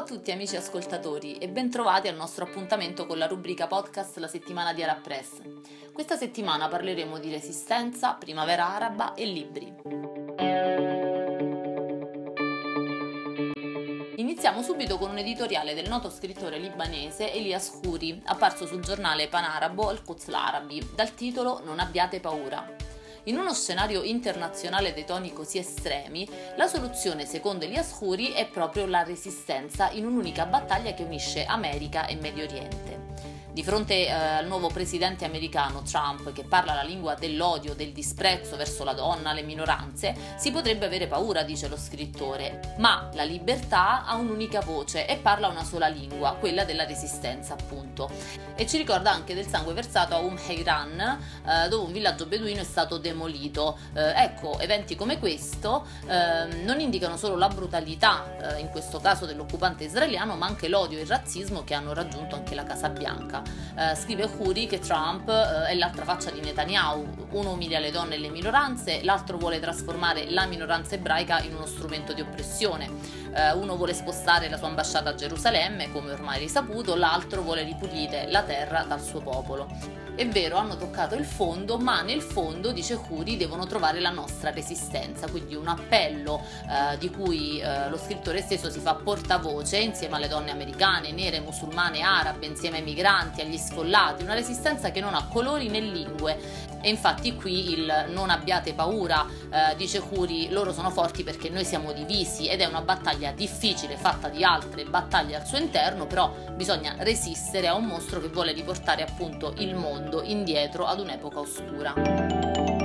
a tutti amici ascoltatori e bentrovati al nostro appuntamento con la rubrica podcast La settimana di Arab Press. Questa settimana parleremo di resistenza, primavera araba e libri. Iniziamo subito con un editoriale del noto scrittore libanese Elias Khoury, apparso sul giornale panarabo Al-Quds l'Arabi, dal titolo Non abbiate paura. In uno scenario internazionale dei toni così estremi, la soluzione secondo Elias Khoury è proprio la resistenza in un'unica battaglia che unisce America e Medio Oriente. Di fronte eh, al nuovo presidente americano Trump, che parla la lingua dell'odio, del disprezzo verso la donna, le minoranze, si potrebbe avere paura, dice lo scrittore. Ma la libertà ha un'unica voce e parla una sola lingua, quella della resistenza, appunto. E ci ricorda anche del sangue versato a Um Heiran, eh, dove un villaggio beduino è stato demolito. Eh, ecco, eventi come questo ehm, non indicano solo la brutalità, eh, in questo caso dell'occupante israeliano, ma anche l'odio e il razzismo che hanno raggiunto anche la Casa Bianca. Eh, scrive Huri che Trump eh, è l'altra faccia di Netanyahu, uno umilia le donne e le minoranze, l'altro vuole trasformare la minoranza ebraica in uno strumento di oppressione. Eh, uno vuole spostare la sua ambasciata a Gerusalemme, come ormai risaputo, l'altro vuole ripulire la terra dal suo popolo. È vero, hanno toccato il fondo, ma nel fondo, dice Curi, devono trovare la nostra resistenza, quindi un appello eh, di cui eh, lo scrittore stesso si fa portavoce insieme alle donne americane, nere, musulmane, arabe, insieme ai migranti, agli sfollati, una resistenza che non ha colori né lingue. E infatti qui il non abbiate paura, eh, dice Curi, loro sono forti perché noi siamo divisi ed è una battaglia difficile fatta di altre battaglie al suo interno, però bisogna resistere a un mostro che vuole riportare appunto il mondo indietro ad un'epoca oscura.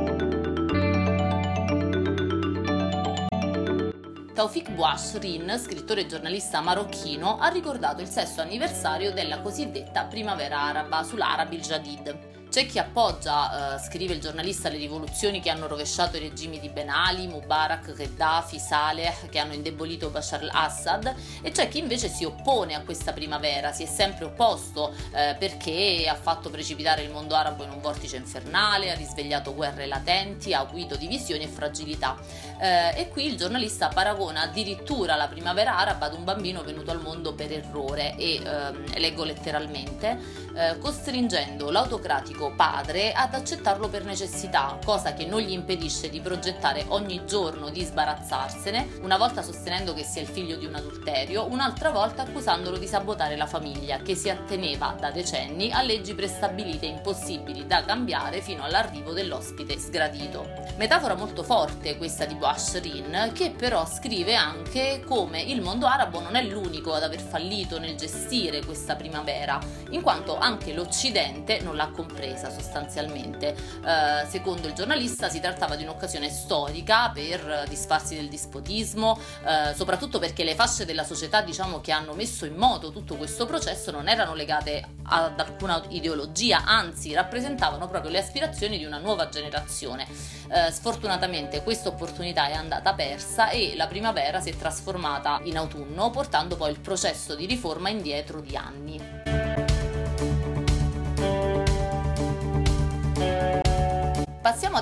Taufik Bouachrin, scrittore e giornalista marocchino, ha ricordato il sesto anniversario della cosiddetta primavera araba sull'Arabil Jadid. C'è chi appoggia, eh, scrive il giornalista, le rivoluzioni che hanno rovesciato i regimi di Ben Ali, Mubarak, Gheddafi, Saleh, che hanno indebolito Bashar al-Assad, e c'è chi invece si oppone a questa primavera, si è sempre opposto eh, perché ha fatto precipitare il mondo arabo in un vortice infernale, ha risvegliato guerre latenti, ha acuito divisioni e fragilità. Eh, e qui il giornalista paragona addirittura la primavera araba ad un bambino venuto al mondo per errore e, ehm, leggo letteralmente, eh, costringendo l'autocratico suo padre ad accettarlo per necessità, cosa che non gli impedisce di progettare ogni giorno di sbarazzarsene, una volta sostenendo che sia il figlio di un adulterio, un'altra volta accusandolo di sabotare la famiglia, che si atteneva da decenni a leggi prestabilite impossibili da cambiare fino all'arrivo dell'ospite sgradito. Metafora molto forte questa di Bouachrin, che però scrive anche come il mondo arabo non è l'unico ad aver fallito nel gestire questa primavera, in quanto anche l'Occidente non l'ha compresa presa sostanzialmente. Eh, secondo il giornalista si trattava di un'occasione storica per disfarsi del dispotismo, eh, soprattutto perché le fasce della società diciamo, che hanno messo in moto tutto questo processo non erano legate ad alcuna ideologia, anzi rappresentavano proprio le aspirazioni di una nuova generazione. Eh, sfortunatamente questa opportunità è andata persa e la primavera si è trasformata in autunno, portando poi il processo di riforma indietro di anni.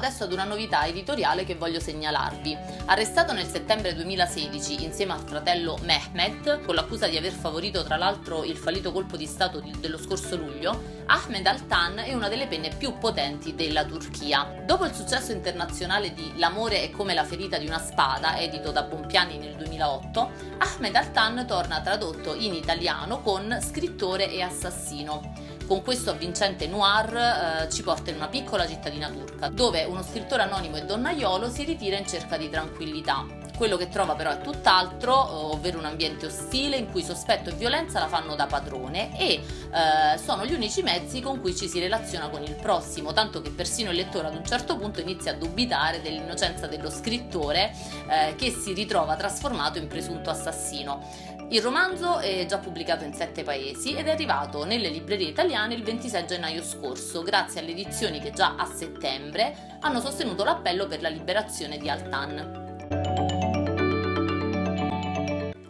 Adesso ad una novità editoriale che voglio segnalarvi. Arrestato nel settembre 2016 insieme al fratello Mehmet, con l'accusa di aver favorito tra l'altro il fallito colpo di Stato dello scorso luglio, Ahmed Altan è una delle penne più potenti della Turchia. Dopo il successo internazionale di L'amore è come la ferita di una spada, edito da Bompiani nel 2008, Ahmed Altan torna tradotto in italiano con Scrittore e assassino con questo avvincente noir eh, ci porta in una piccola cittadina turca, dove uno scrittore anonimo e donnaiolo si ritira in cerca di tranquillità. Quello che trova però è tutt'altro, ovvero un ambiente ostile in cui sospetto e violenza la fanno da padrone e eh, sono gli unici mezzi con cui ci si relaziona con il prossimo, tanto che persino il lettore ad un certo punto inizia a dubitare dell'innocenza dello scrittore eh, che si ritrova trasformato in presunto assassino. Il romanzo è già pubblicato in sette paesi ed è arrivato nelle librerie italiane il 26 gennaio scorso, grazie alle edizioni che già a settembre hanno sostenuto l'appello per la liberazione di Altan.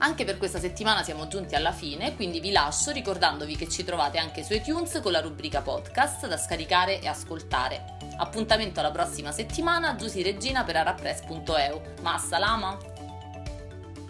Anche per questa settimana siamo giunti alla fine, quindi vi lascio ricordandovi che ci trovate anche su iTunes con la rubrica podcast da scaricare e ascoltare. Appuntamento alla prossima settimana, Giusy Regina per arapress.eu. Ma salama!